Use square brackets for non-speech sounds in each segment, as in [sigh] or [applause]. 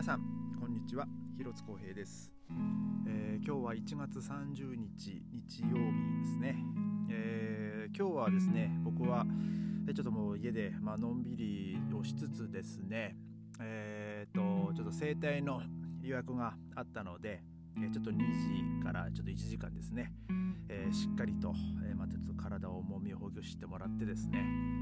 皆さんこんにちは。広津光平です、えー今日は1月30日日曜日ですね、えー今日はですね僕はちょっともう家で、まあのんびりをしつつですね。えーとちょっと整体の予約があったので、えちょっと2時からちょっと1時間ですね、えーしっかりと、えーまたちょっと体をもみほぐしてもらってですね。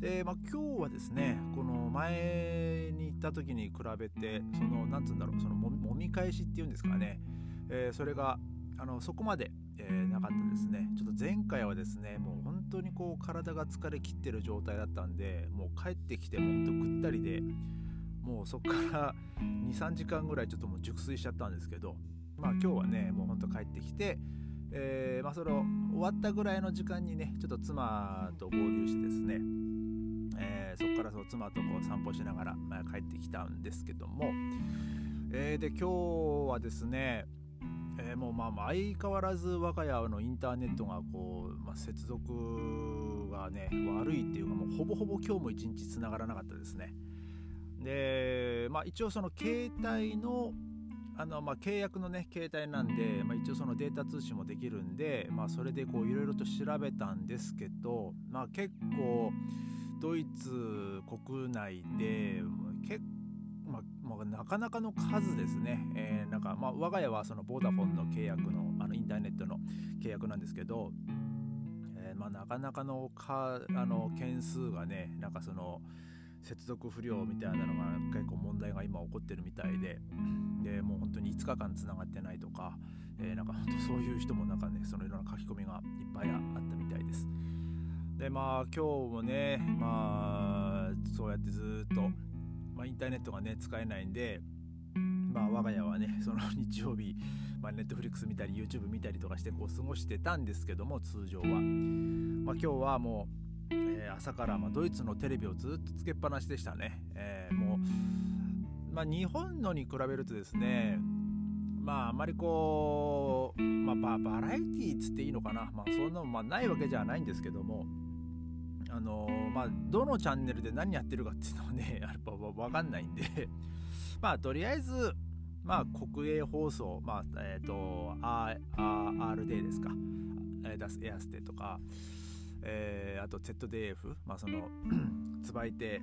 で、まあ、今日はですねこの前った時に比べてそのなんつうんだろうそのももみ返しっていうんですかね、えーそれがあのそこまで、えーなかったですね。ちょっと前回はですねもう本当にこう体が疲れきってる状態だったんでもう帰ってきてもうほんとぐったりでもうそこから [laughs] 23時間ぐらいちょっともう熟睡しちゃったんですけどまあ今日はねもうほんと帰ってきてえーまあ、それを終わったぐらいの時間にねちょっと妻と合流してですね、えーそこからそう妻とこう散歩しながら、まあ、帰ってきたんですけども、えーで今日はですね、えーもうまあ相変わらず我が家のインターネットがこう、まあ、接続がね悪いっていうかもうほぼほぼ今日も一日つながらなかったですね。で、まあ、一応その携帯のあのまあ契約のね携帯なんで、まあ、一応そのデータ通信もできるんで、まあ、それでいろいろと調べたんですけど、まあ、結構ドイツ国内で結まあ、まあ、なかなかの数ですね、えーなんかまあ我が家はそのボーダフォンの契約のあのインターネットの契約なんですけど、えーまあ、なかなかのかあの件数がねなんかその接続不良みたいなのが結構問題が今起こってるみたいででもう本当に5日間つながってないとか、えーなんか本当そういう人もなんかねそのいろんな書き込みがいっぱいあったみたいですでまあ今日もねまあそうやってずっと、まあ、インターネットがね使えないんでまあ我が家はね [laughs] その日曜日、まあ、ネットフリックス見たり YouTube 見たりとかしてこう過ごしてたんですけども通常は、まあ、今日はもうえー朝からまあドイツのテレビをずっとつけっぱなしでしたね、えーもう、まあ、日本のに比べるとですねまああまりこう、まあ、バラエティーっつっていいのかな、まあ、そんなのまあないわけじゃないんですけどもあのーまあどのチャンネルで何やってるかっていうのはね [laughs] やっぱ分かんないんで。[laughs] まあとりあえずまあ国営放送まあえっ、と RD ですか。えー Das Erste とかえーあと ZDF、まあ、その Zweite、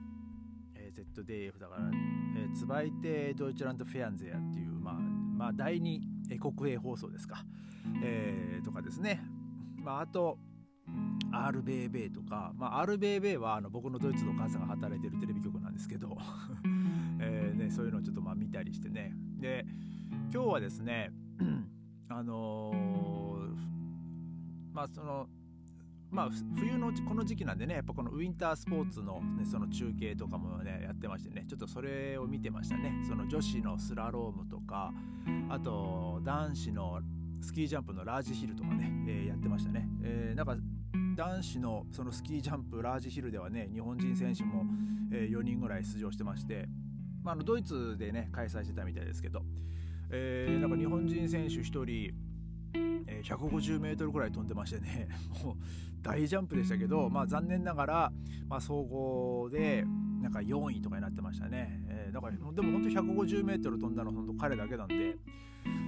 えー ZDF だから、えー、 Zweite Deutschland Fernseher っていう、まあ、まあ第二国営放送ですか、えーとかですね、まあ、あと RBB とか、まあ、RBB はあの僕のドイツのお母さんが働いてるテレビ局なんですけど、[laughs] えーね、そういうのをちょっとまあ見たりしてね。で今日はですね [clears throat] あのーまあそのまあ、ふ冬のこの時期なんでねやっぱこのウィンタースポーツの,、ね、その中継とかもねやってましてねちょっとそれを見てましたね。その女子のスラロームとかあと男子のスキージャンプのラージヒルとかね、えーやってましたね、えーなんか男子のそのスキージャンプラージヒルではね日本人選手も、え4人ぐらい出場してまして、まあ、あのドイツでね開催してたみたいですけど、えーなんか日本人選手1人えー150メートルぐらい飛んでましてね [laughs] もう大ジャンプでしたけど、まあ、残念ながら、まあ、総合でなんか4位とかになってましたね、えーだからでも本当150メートル飛んだの本当彼だけなんで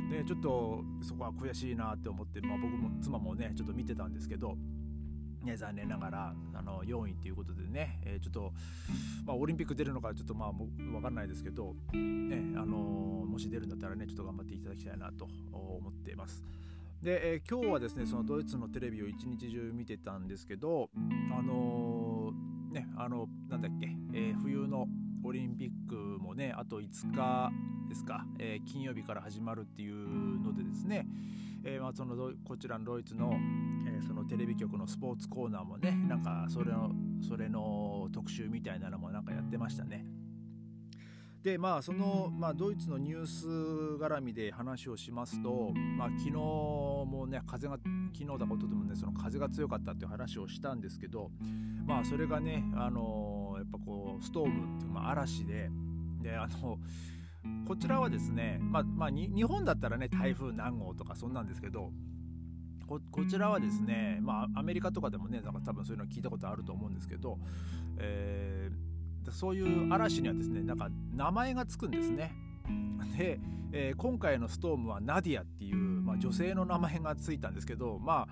でちょっとそこは悔しいなって思って、まあ、僕も妻もねちょっと見てたんですけど、ね、残念ながらあの4位ということでね、えーちょっと、まあ、オリンピック出るのかちょっとまあ分かんないですけど、ねあのーもし出るんだったらねちょっと頑張っていただきたいなと思っています。で、えー今日はですねそのドイツのテレビを一日中見てたんですけどあのーねあのなんだっけ、えー冬のオリンピックもねあと5日ですか、えー金曜日から始まるっていうのでですね、えーまあ、そのこちらのドイツの,、えーそのテレビ局のスポーツコーナーもねなんかそれのそれの特集みたいなのもなんかやってましたね。でまあその、まあ、ドイツのニュース絡みで話をしますと、まあ、昨日もね風が昨日だことでもねその風が強かったっていう話をしたんですけどまあそれがねあのやっぱこうストームっていう、まあ、嵐でであのこちらはですね、まあまあ、日本だったらね台風何号とかそんなんですけどここちらはですね、まあ、アメリカとかでもねなんか多分そういうの聞いたことあると思うんですけど、えーそういう嵐にはですねなんか名前がつくんですね。で、えー、今回のストームはナディアっていう、まあ、女性の名前がついたんですけどま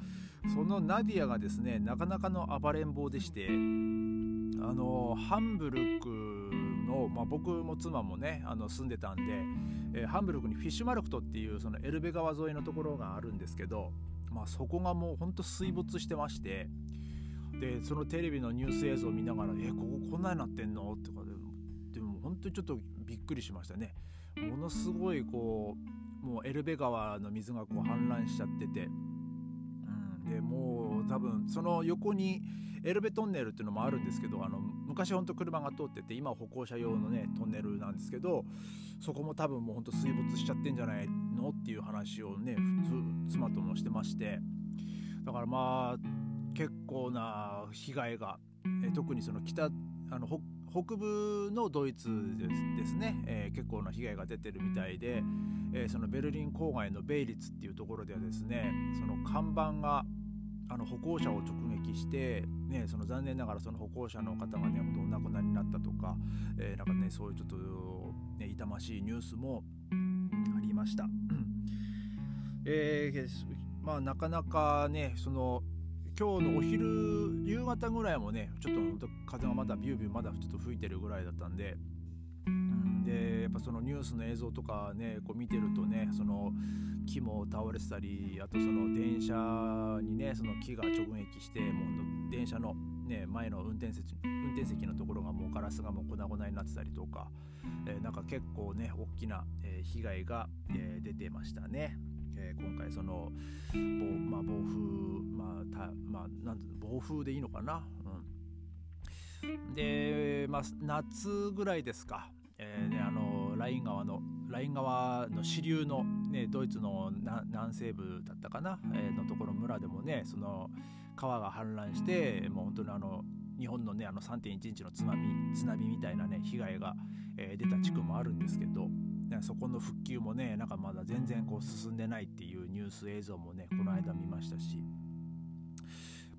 あそのナディアがですねなかなかの暴れん坊でしてあのハンブルクの、まあ、僕も妻もねあの住んでたんで、えー、ハンブルクにフィッシュマルクトっていうそのエルベ川沿いのところがあるんですけど、まあ、そこがもうほんと水没してましてでそのテレビのニュース映像を見ながら「えこここんなになってんの?」とかででも本当にちょっとびっくりしましたね。ものすごいこうもうエルベ川の水がこう氾濫しちゃってて、うん、でもう多分その横にエルベトンネルっていうのもあるんですけどあの昔ほんと車が通ってて今歩行者用のねトンネルなんですけどそこも多分もうほんと水没しちゃってんじゃないのっていう話をね普通妻ともしてまして。だからまあ結構な被害が、え特にその北あの北部のドイツですね、えー、結構な被害が出てるみたいで、えー、そのベルリン郊外のベイリツっていうところではですねその看板があの歩行者を直撃して、ね、その残念ながらその歩行者の方がねお亡くなりになったとか、えー、なんかねそういうちょっと、ね、痛ましいニュースもありました。えー、まあなかなかねその今日のお昼夕方ぐらいもねちょっと風がまだビュービューまだちょっと吹いてるぐらいだったんで。でやっぱそのニュースの映像とかねこう見てるとねその木も倒れてたりあとその電車にねその木が直撃してもう電車の、ね、前の運転席運転席のところがもうガラスがもう粉々になってたりとか、えー、なんか結構ね大きな、えー、被害が、えー、出てましたね。えー、今回その暴,、まあ、暴風、まあたまあ、なん暴風でいいのかな、うん、で、まあ、夏ぐらいですか、えーね、あのライン川のライン川の支流の、ね、ドイツの南西部だったかな、えー、のところ村でもねその川が氾濫してもう本当にあの日本のねあの3.11の津波津波みたいなね被害が、えー、出た地区もあるんですけどそこの復旧もねなんかまだ全然こう進んでないっていうニュース映像もねこの間見ましたし、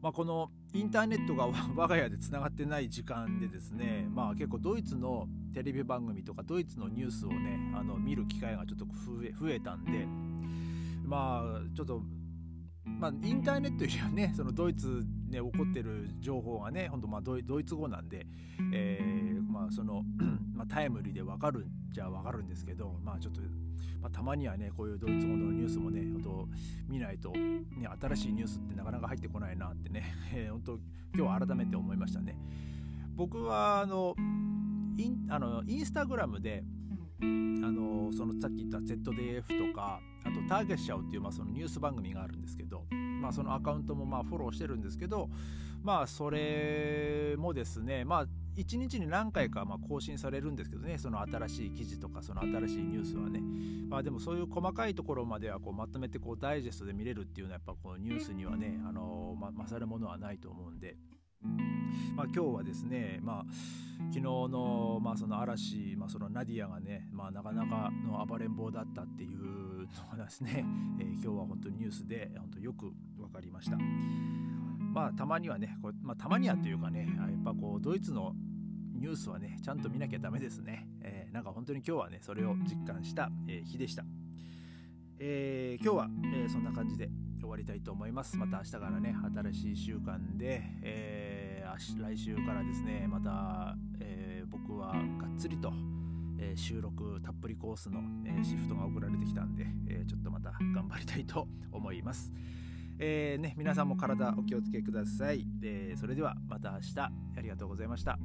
まあ、このインターネットが [laughs] 我が家でつながってない時間でですね、まあ、結構ドイツのテレビ番組とかドイツのニュースをねあの見る機会がちょっと増え増えたんでまあちょっとまあ、インターネットよりはねそのドイツで起こってる情報がね本当まあドイツ語なんで、えー、まあその [clears throat] まあタイムリーで分かるじゃ分かるんですけどまあちょっと、まあ、たまにはねこういうドイツ語のニュースもね本当見ないと、ね、新しいニュースってなかなか入ってこないなってね、えー、本当今日は改めて思いましたね。僕はあのインあのインスタグラムであのそのさっき言った ZDF とかあとターゲッシャオっていう、まあ、そのニュース番組があるんですけど、まあ、そのアカウントもまあフォローしてるんですけどまあそれもですねまあ1日に何回かま更新されるんですけどねその新しい記事とかその新しいニュースはねまあでもそういう細かいところまではこうまとめてこうダイジェストで見れるっていうのはやっぱこうニュースにはねあの、ま、勝るものはないと思うんで。まあ、今日はですね、まあ、昨日の,、まあその嵐、まあ、そのナディアがね、まあ、なかなかの暴れん坊だったっていうのがですね、えー、今日は本当にニュースで本当よく分かりました。まあたまにはねこまあ、たまにはというかねやっぱこうドイツのニュースはねちゃんと見なきゃダメですね、えー、なんか本当に今日はねそれを実感した、えー、日でした、えー、今日は、えそんな感じで終わりたいと思いますまた明日からね新しい週間で、え来週からですねまた、えー、僕はがっつりと、えー、収録たっぷりコースの、えー、シフトが送られてきたんで、えちょっとまた頑張りたいと思います。えね、皆さんも体お気をつけください。でそれではまた明日ありがとうございました。